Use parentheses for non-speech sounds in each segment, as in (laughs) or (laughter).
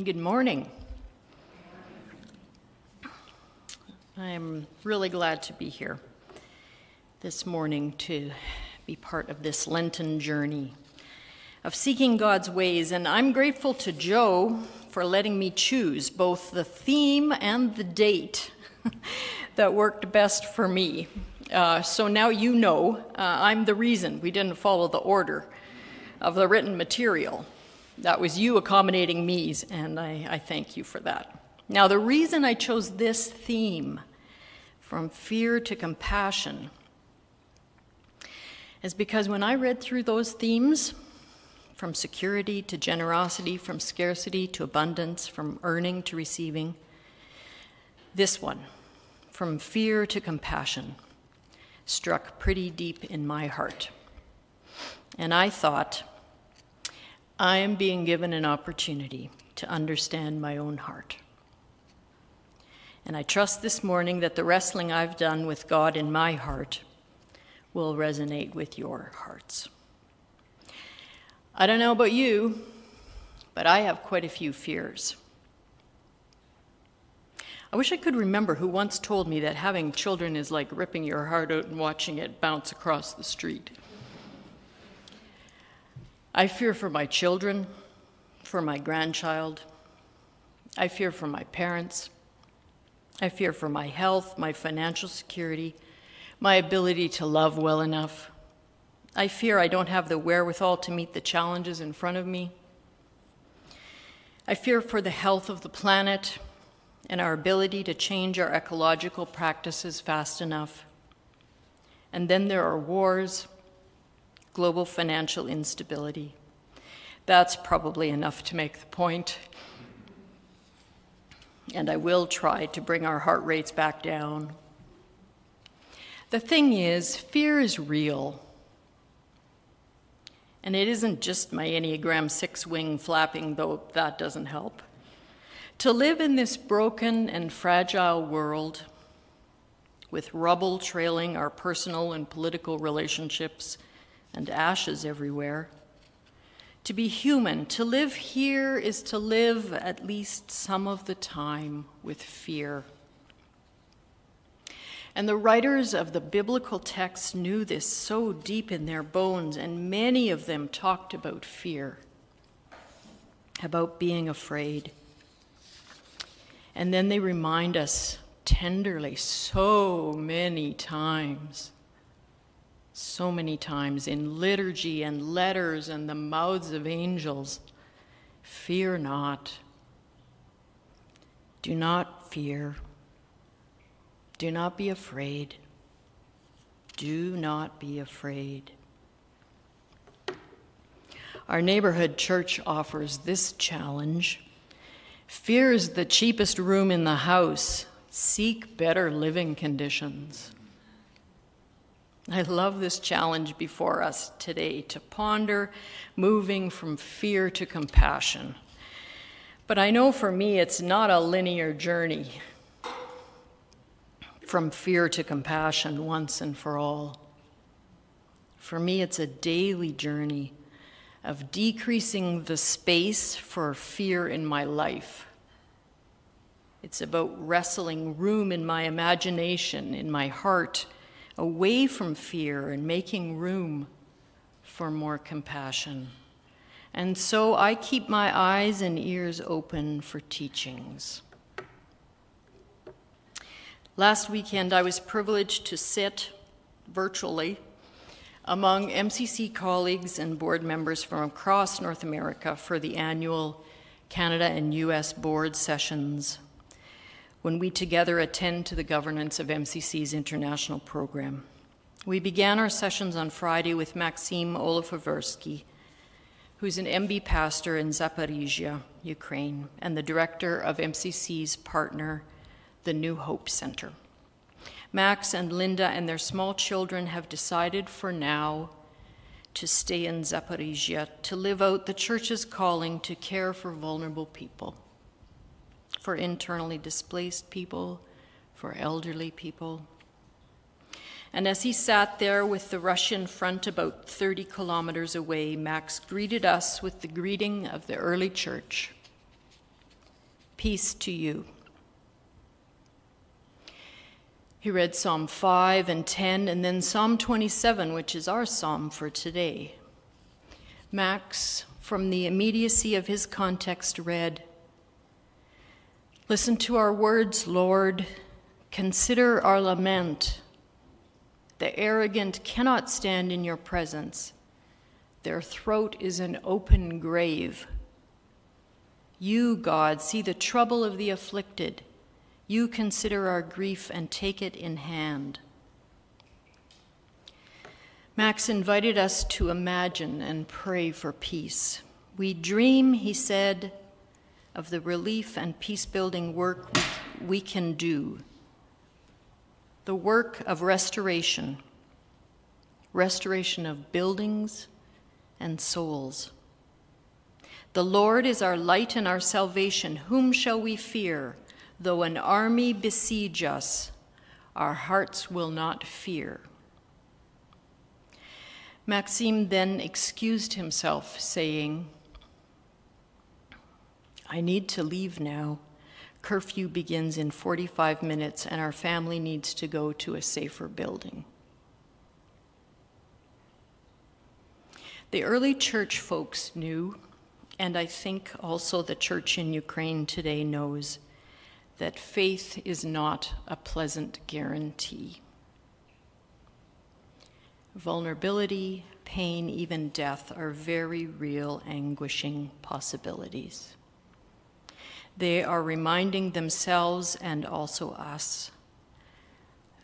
Good morning. I'm really glad to be here this morning to be part of this Lenten journey of seeking God's ways. And I'm grateful to Joe for letting me choose both the theme and the date (laughs) that worked best for me. Uh, so now you know uh, I'm the reason we didn't follow the order of the written material. That was you accommodating me, and I, I thank you for that. Now, the reason I chose this theme, from fear to compassion, is because when I read through those themes, from security to generosity, from scarcity to abundance, from earning to receiving, this one, from fear to compassion, struck pretty deep in my heart. And I thought, I am being given an opportunity to understand my own heart. And I trust this morning that the wrestling I've done with God in my heart will resonate with your hearts. I don't know about you, but I have quite a few fears. I wish I could remember who once told me that having children is like ripping your heart out and watching it bounce across the street. I fear for my children, for my grandchild. I fear for my parents. I fear for my health, my financial security, my ability to love well enough. I fear I don't have the wherewithal to meet the challenges in front of me. I fear for the health of the planet and our ability to change our ecological practices fast enough. And then there are wars global financial instability. That's probably enough to make the point. And I will try to bring our heart rates back down. The thing is, fear is real. And it isn't just my Enneagram six wing flapping, though that doesn't help. To live in this broken and fragile world, with rubble trailing our personal and political relationships, and ashes everywhere. To be human, to live here, is to live at least some of the time with fear. And the writers of the biblical texts knew this so deep in their bones, and many of them talked about fear, about being afraid. And then they remind us tenderly so many times so many times in liturgy and letters and the mouths of angels fear not. Do not fear. Do not be afraid. Do not be afraid. Our neighborhood church offers this challenge Fear is the cheapest room in the house. Seek better living conditions. I love this challenge before us today to ponder moving from fear to compassion. But I know for me it's not a linear journey from fear to compassion once and for all. For me, it's a daily journey of decreasing the space for fear in my life. It's about wrestling room in my imagination, in my heart away from fear and making room for more compassion. And so I keep my eyes and ears open for teachings. Last weekend, I was privileged to sit virtually among MCC colleagues and board members from across North America for the annual Canada and US board sessions when we together attend to the governance of MCC's international program. We began our sessions on Friday with Maxim Olifoversky, who's an MB pastor in Zaporizhia, Ukraine, and the director of MCC's partner, the New Hope Center. Max and Linda and their small children have decided for now to stay in Zaporizhia to live out the church's calling to care for vulnerable people for internally displaced people, for elderly people. And as he sat there with the Russian front about 30 kilometers away, Max greeted us with the greeting of the early church Peace to you. He read Psalm 5 and 10, and then Psalm 27, which is our psalm for today. Max, from the immediacy of his context, read Listen to our words, Lord. Consider our lament. The arrogant cannot stand in your presence, their throat is an open grave. You, God, see the trouble of the afflicted you consider our grief and take it in hand. Max invited us to imagine and pray for peace. We dream, he said, of the relief and peace building work we, can do. The work of restoration, restoration of buildings and souls. The Lord is our light and our salvation. Whom shall we fear? Though an army besiege us, our hearts will not fear. Maxime then excused himself, saying, I need to leave now. Curfew begins in 45 minutes, and our family needs to go to a safer building. The early church folks knew, and I think also the church in Ukraine today knows that faith is not a pleasant guarantee. Vulnerability, pain, even death are very real, anguishing possibilities. They are reminding themselves and also us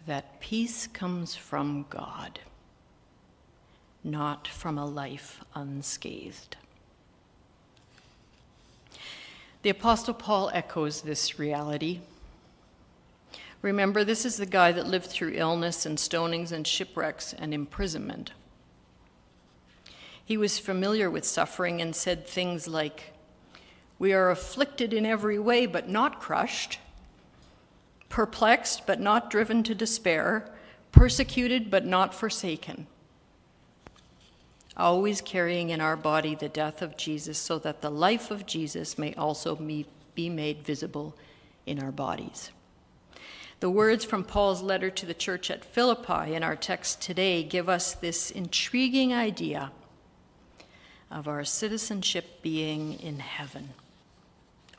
that peace comes from God, not from a life unscathed. The Apostle Paul echoes this reality. Remember, this is the guy that lived through illness and stonings and shipwrecks and imprisonment. He was familiar with suffering and said things like, We are afflicted in every way, but not crushed, perplexed, but not driven to despair, persecuted, but not forsaken always carrying in our body the death of Jesus, so that the life of Jesus may also be made visible in our bodies. The words from Paul's letter to the church at Philippi in our text today give us this intriguing idea of our citizenship being in heaven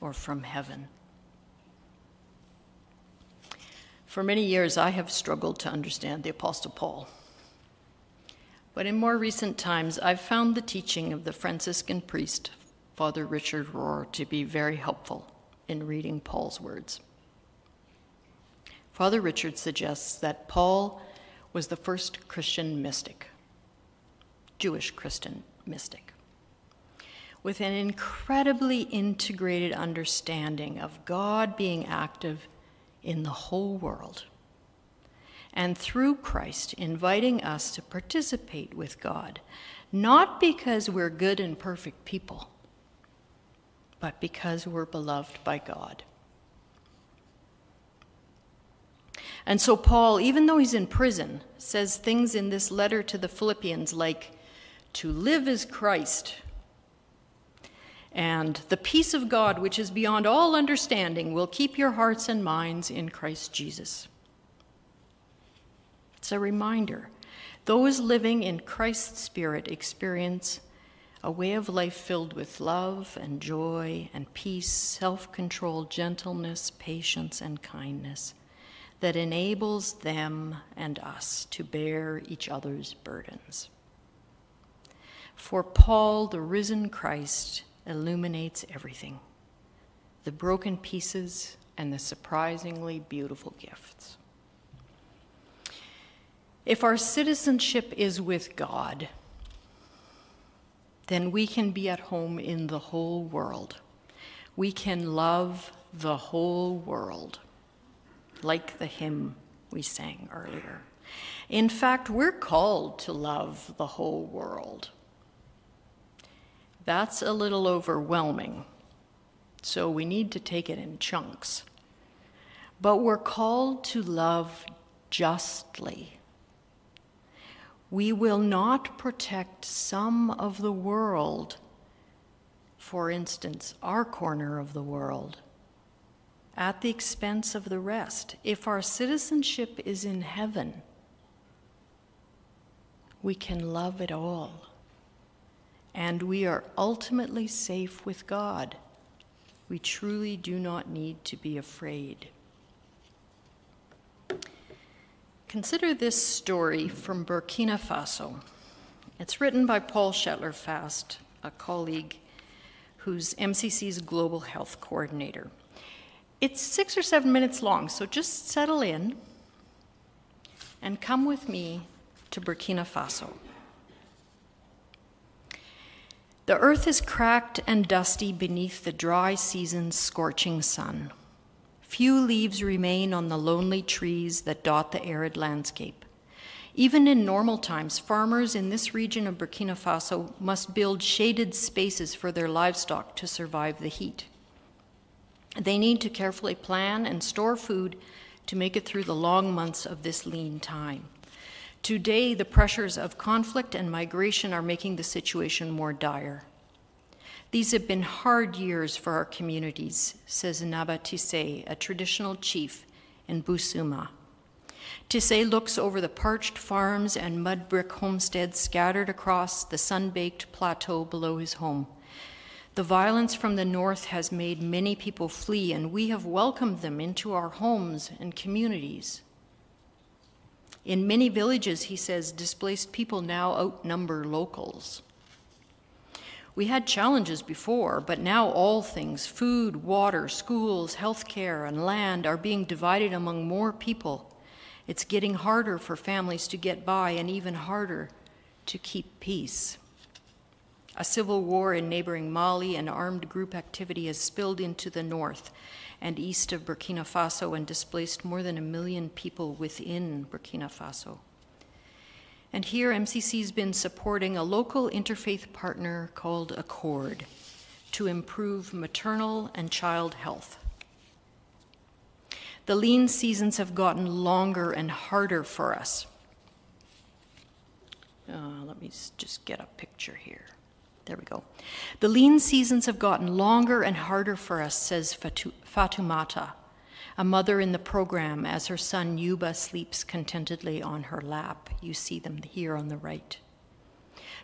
or from heaven. For many years, I have struggled to understand the Apostle Paul. But in more recent times, I've found the teaching of the Franciscan priest, Father Richard Rohr, to be very helpful in reading Paul's words. Father Richard suggests that Paul was the first Christian mystic, Jewish Christian mystic, with an incredibly integrated understanding of God being active in the whole world and through Christ, inviting us to participate with God, not because we're good and perfect people, but because we're beloved by God. And so, Paul, even though he's in prison, says things in this letter to the Philippians like, to live is Christ, and the peace of God, which is beyond all understanding, will keep your hearts and minds in Christ Jesus. It's a reminder. Those living in Christ's Spirit experience a way of life filled with love and joy and peace, self control, gentleness, patience, and kindness that enables them and us to bear each other's burdens. For Paul, the risen Christ illuminates everything the broken pieces and the surprisingly beautiful gifts. If our citizenship is with God, then we can be at home in the whole world. We can love the whole world, like the hymn we sang earlier. In fact, we're called to love the whole world. That's a little overwhelming, so we need to take it in chunks. But we're called to love justly we will not protect some of the world, for instance, our corner of the world, at the expense of the rest. If our citizenship is in heaven, we can love it all. And we are ultimately safe with God. We truly do not need to be afraid. Consider this story from Burkina Faso. It's written by Paul Shetler Fast, a colleague who's MCC's global health coordinator. It's six or seven minutes long, so just settle in and come with me to Burkina Faso. The earth is cracked and dusty beneath the dry season's scorching sun. Few leaves remain on the lonely trees that dot the arid landscape. Even in normal times, farmers in this region of Burkina Faso must build shaded spaces for their livestock to survive the heat. They need to carefully plan and store food to make it through the long months of this lean time. Today, the pressures of conflict and migration are making the situation more dire. These have been hard years for our communities, says Naba Tisse, a traditional chief in Boussouma. Tisse looks over the parched farms and mud brick homesteads scattered across the sun baked plateau below his home. The violence from the north has made many people flee, and we have welcomed them into our homes and communities. In many villages, he says, displaced people now outnumber locals. We had challenges before, but now all things food, water, schools, health care, and land are being divided among more people. It's getting harder for families to get by and even harder to keep peace. A civil war in neighboring Mali and armed group activity has spilled into the north and east of Burkina Faso and displaced more than a million people within Burkina Faso. And here, MCC's been supporting a local interfaith partner called Accord to improve maternal and child health. The lean seasons have gotten longer and harder for us. Uh, let me just get a picture here. There we go. The lean seasons have gotten longer and harder for us, says Fatu- Fatumata, a mother in the program, as her son Yuba sleeps contentedly on her lap. You see them here on the right.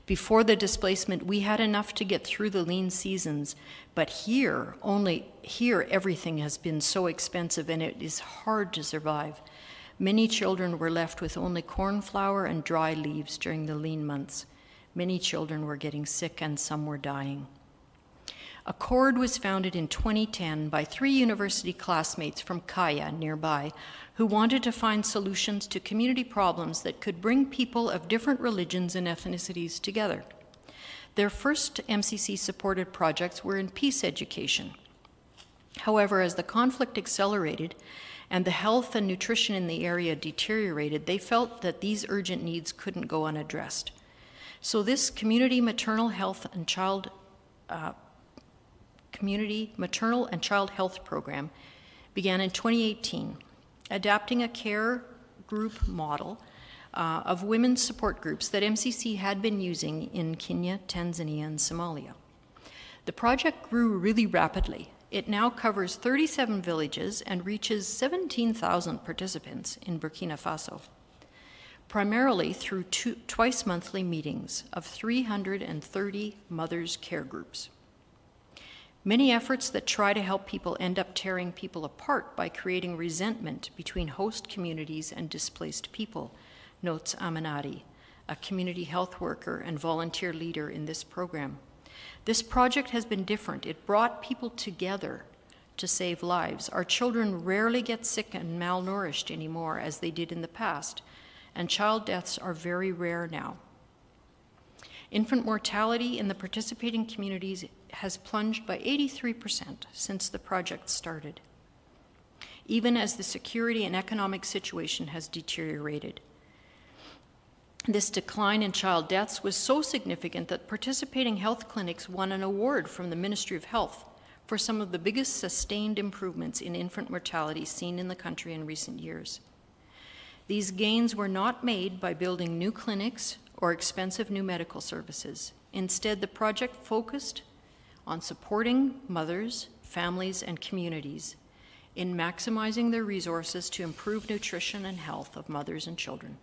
Before the displacement, we had enough to get through the lean seasons, but here, only here, everything has been so expensive and it is hard to survive. Many children were left with only corn flour and dry leaves during the lean months. Many children were getting sick and some were dying. Accord was founded in 2010 by three university classmates from Kaya nearby who wanted to find solutions to community problems that could bring people of different religions and ethnicities together. Their first MCC supported projects were in peace education. However, as the conflict accelerated and the health and nutrition in the area deteriorated, they felt that these urgent needs couldn't go unaddressed. So, this community maternal health and child uh, community maternal and child health program began in 2018, adapting a care group model uh, of women's support groups that MCC had been using in Kenya, Tanzania, and Somalia. The project grew really rapidly. It now covers 37 villages and reaches 17,000 participants in Burkina Faso primarily through two, twice monthly meetings of 330 mothers' care groups. Many efforts that try to help people end up tearing people apart by creating resentment between host communities and displaced people, notes Aminati, a community health worker and volunteer leader in this program. This project has been different. It brought people together to save lives. Our children rarely get sick and malnourished anymore as they did in the past and child deaths are very rare now. Infant mortality in the participating communities has plunged by 83% since the project started, even as the security and economic situation has deteriorated. This decline in child deaths was so significant that participating health clinics won an award from the Ministry of Health for some of the biggest sustained improvements in infant mortality seen in the country in recent years. These gains were not made by building new clinics or expensive new medical services. Instead, the project focused on supporting mothers, families, and communities in maximizing their resources to improve nutrition and health of mothers and children.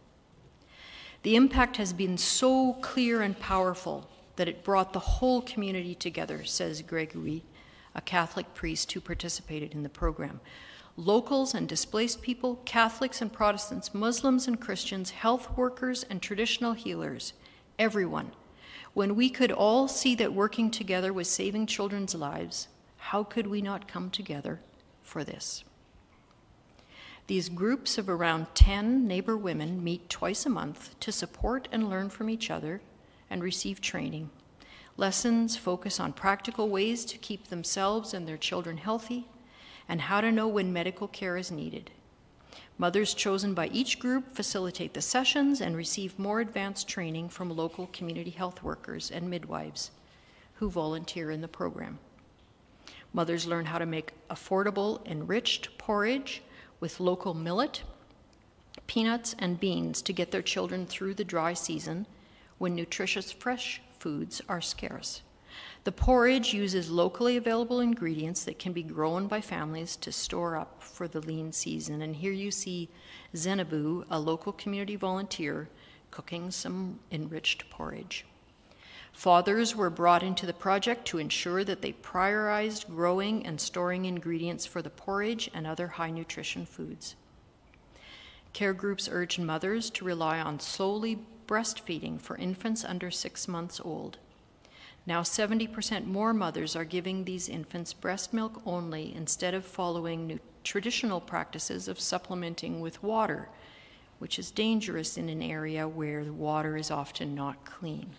The impact has been so clear and powerful that it brought the whole community together, says Gregory, a Catholic priest who participated in the program. Locals and displaced people, Catholics and Protestants, Muslims and Christians, health workers and traditional healers, everyone. When we could all see that working together was saving children's lives, how could we not come together for this? These groups of around 10 neighbor women meet twice a month to support and learn from each other and receive training. Lessons focus on practical ways to keep themselves and their children healthy and how to know when medical care is needed. Mothers chosen by each group facilitate the sessions and receive more advanced training from local community health workers and midwives who volunteer in the program. Mothers learn how to make affordable, enriched porridge with local millet, peanuts, and beans to get their children through the dry season when nutritious fresh foods are scarce. The porridge uses locally available ingredients that can be grown by families to store up for the lean season. And here you see Zenabu, a local community volunteer, cooking some enriched porridge. Fathers were brought into the project to ensure that they prioritized growing and storing ingredients for the porridge and other high nutrition foods. Care groups urged mothers to rely on solely breastfeeding for infants under six months old. Now, 70% more mothers are giving these infants breast milk only instead of following traditional practices of supplementing with water, which is dangerous in an area where the water is often not clean.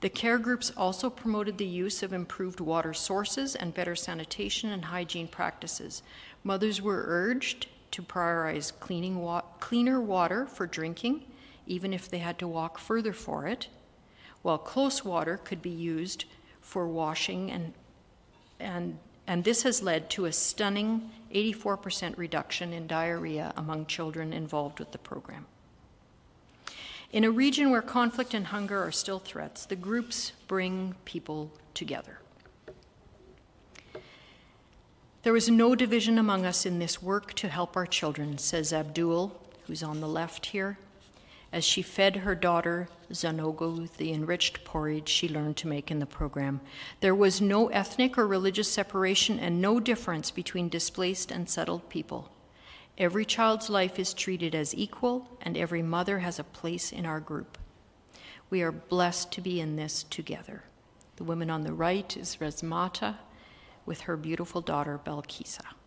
The care groups also promoted the use of improved water sources and better sanitation and hygiene practices. Mothers were urged to prioritize wa- cleaner water for drinking even if they had to walk further for it, while close water could be used for washing and and and this has led to a stunning 84% reduction in diarrhea among children involved with the program. In a region where conflict and hunger are still threats, the groups bring people together. There was no division among us in this work to help our children, says Abdul, who's on the left here as she fed her daughter Zanogo the enriched porridge she learned to make in the program. There was no ethnic or religious separation and no difference between displaced and settled people. Every child's life is treated as equal, and every mother has a place in our group. We are blessed to be in this together. The woman on the right is Resmata with her beautiful daughter Belkisa.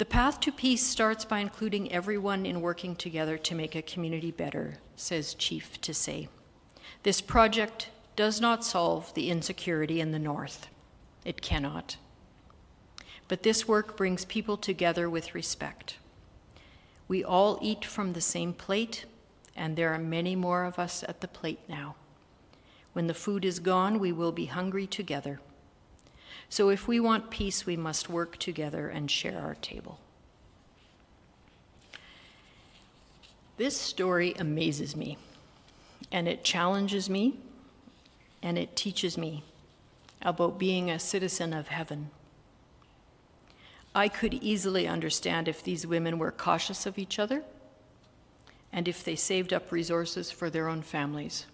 The path to peace starts by including everyone in working together to make a community better, says Chief Tisei. This project does not solve the insecurity in the North. It cannot. But this work brings people together with respect. We all eat from the same plate, and there are many more of us at the plate now. When the food is gone, we will be hungry together. So if we want peace, we must work together and share our table. This story amazes me, and it challenges me, and it teaches me about being a citizen of heaven. I could easily understand if these women were cautious of each other and if they saved up resources for their own families.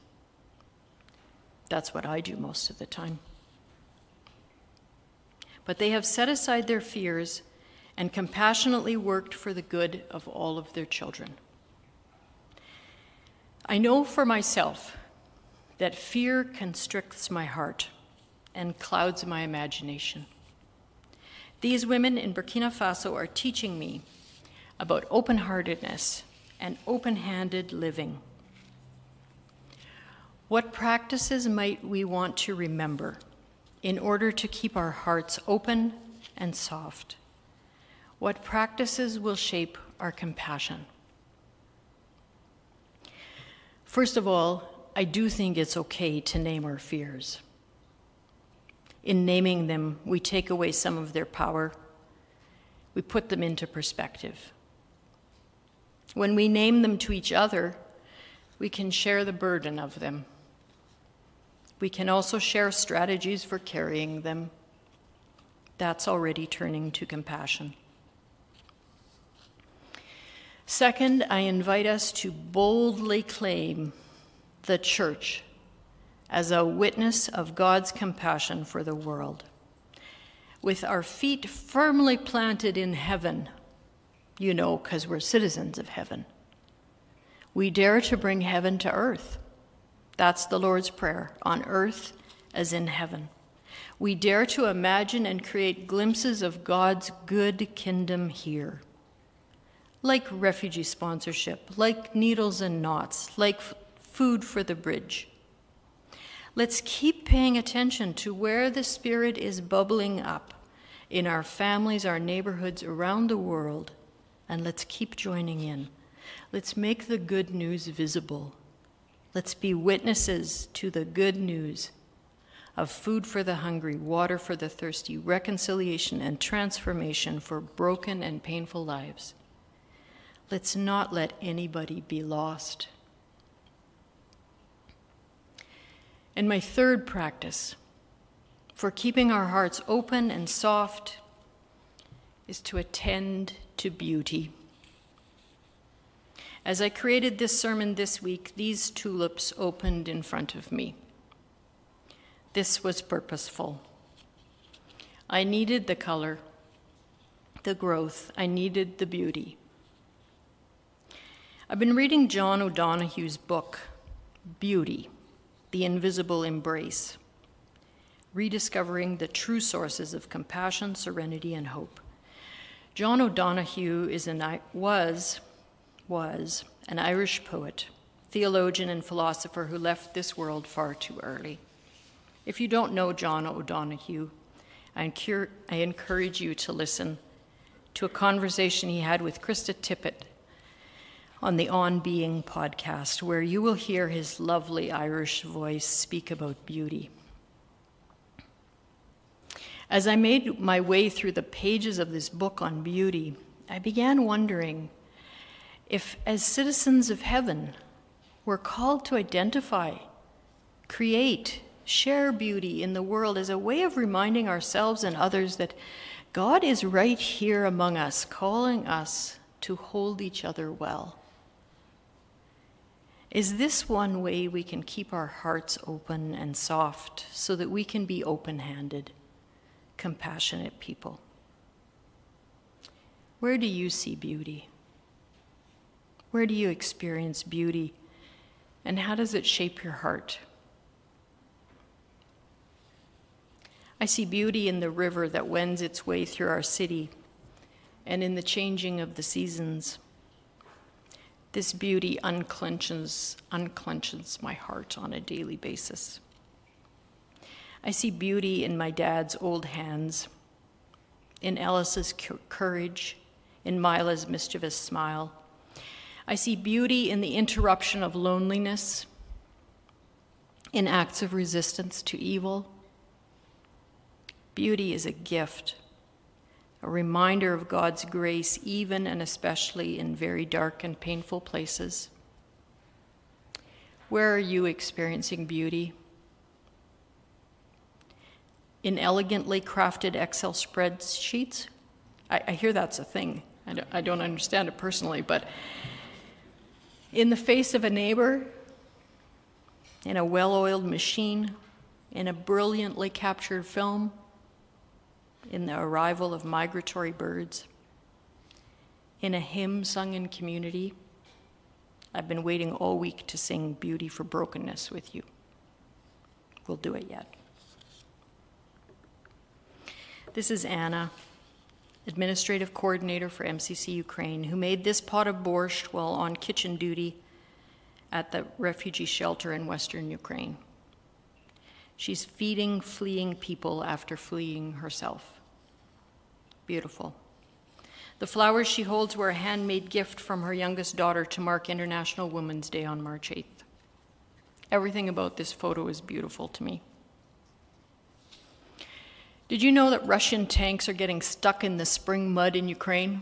That's what I do most of the time but they have set aside their fears and compassionately worked for the good of all of their children. I know for myself that fear constricts my heart and clouds my imagination. These women in Burkina Faso are teaching me about open heartedness and open handed living. What practices might we want to remember in order to keep our hearts open and soft? What practices will shape our compassion? First of all, I do think it's okay to name our fears. In naming them, we take away some of their power, we put them into perspective. When we name them to each other, we can share the burden of them we can also share strategies for carrying them. That's already turning to compassion. Second, I invite us to boldly claim the church as a witness of God's compassion for the world. With our feet firmly planted in heaven, you know, because we're citizens of heaven, we dare to bring heaven to earth. That's the Lord's Prayer on earth as in heaven. We dare to imagine and create glimpses of God's good kingdom here. Like refugee sponsorship, like needles and knots, like f- food for the bridge. Let's keep paying attention to where the Spirit is bubbling up in our families, our neighborhoods, around the world, and let's keep joining in. Let's make the good news visible. Let's be witnesses to the good news of food for the hungry, water for the thirsty, reconciliation and transformation for broken and painful lives. Let's not let anybody be lost. And my third practice for keeping our hearts open and soft is to attend to beauty. As I created this sermon this week, these tulips opened in front of me. This was purposeful. I needed the color, the growth, I needed the beauty. I've been reading John O'Donohue's book, Beauty The Invisible Embrace, rediscovering the true sources of compassion, serenity, and hope. John O'Donohue is an, was, was an Irish poet, theologian, and philosopher who left this world far too early. If you don't know John O'Donohue, I, encourage you to listen to a conversation he had with Krista Tippett on the On Being podcast, where you will hear his lovely Irish voice speak about beauty. As I made my way through the pages of this book on beauty, I began wondering if, as citizens of heaven, we're called to identify, create, share beauty in the world as a way of reminding ourselves and others that God is right here among us, calling us to hold each other well. Is this one way we can keep our hearts open and soft so that we can be open handed, compassionate people? Where do you see beauty? Where do you experience beauty? And how does it shape your heart? I see beauty in the river that wends its way through our city and in the changing of the seasons. This beauty unclenches, unclenches my heart on a daily basis. I see beauty in my dad's old hands, in Ellis's courage, in Mila's mischievous smile. I see beauty in the interruption of loneliness, in acts of resistance to evil Beauty is a gift, a reminder of God's grace, even and especially in very dark and painful places. Where are you experiencing beauty? In elegantly crafted Excel spreadsheets? I, I hear that's a thing. I don't, I don't understand it personally, but in the face of a neighbor, in a well oiled machine, in a brilliantly captured film, in the arrival of migratory birds, in a hymn sung in community. I've been waiting all week to sing Beauty for Brokenness with you. We'll do it yet. This is Anna, administrative coordinator for MCC Ukraine, who made this pot of borscht while on kitchen duty at the refugee shelter in western Ukraine. She's feeding fleeing people after fleeing herself. Beautiful. The flowers she holds were a handmade gift from her youngest daughter to mark International Women's Day on March 8th. Everything about this photo is beautiful to me. Did you know that Russian tanks are getting stuck in the spring mud in Ukraine?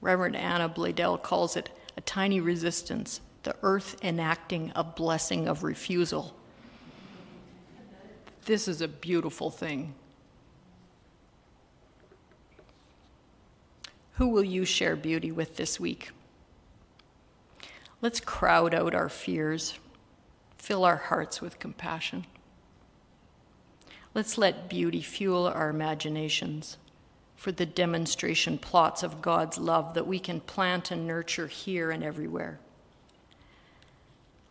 Reverend Anna Blaedel calls it a tiny resistance, the earth enacting a blessing of refusal. This is a beautiful thing. Who will you share beauty with this week? Let's crowd out our fears, fill our hearts with compassion. Let's let beauty fuel our imaginations for the demonstration plots of God's love that we can plant and nurture here and everywhere.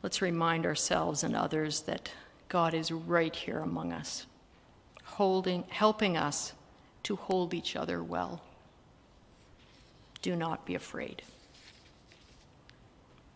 Let's remind ourselves and others that God is right here among us, holding, helping us to hold each other well. Do not be afraid.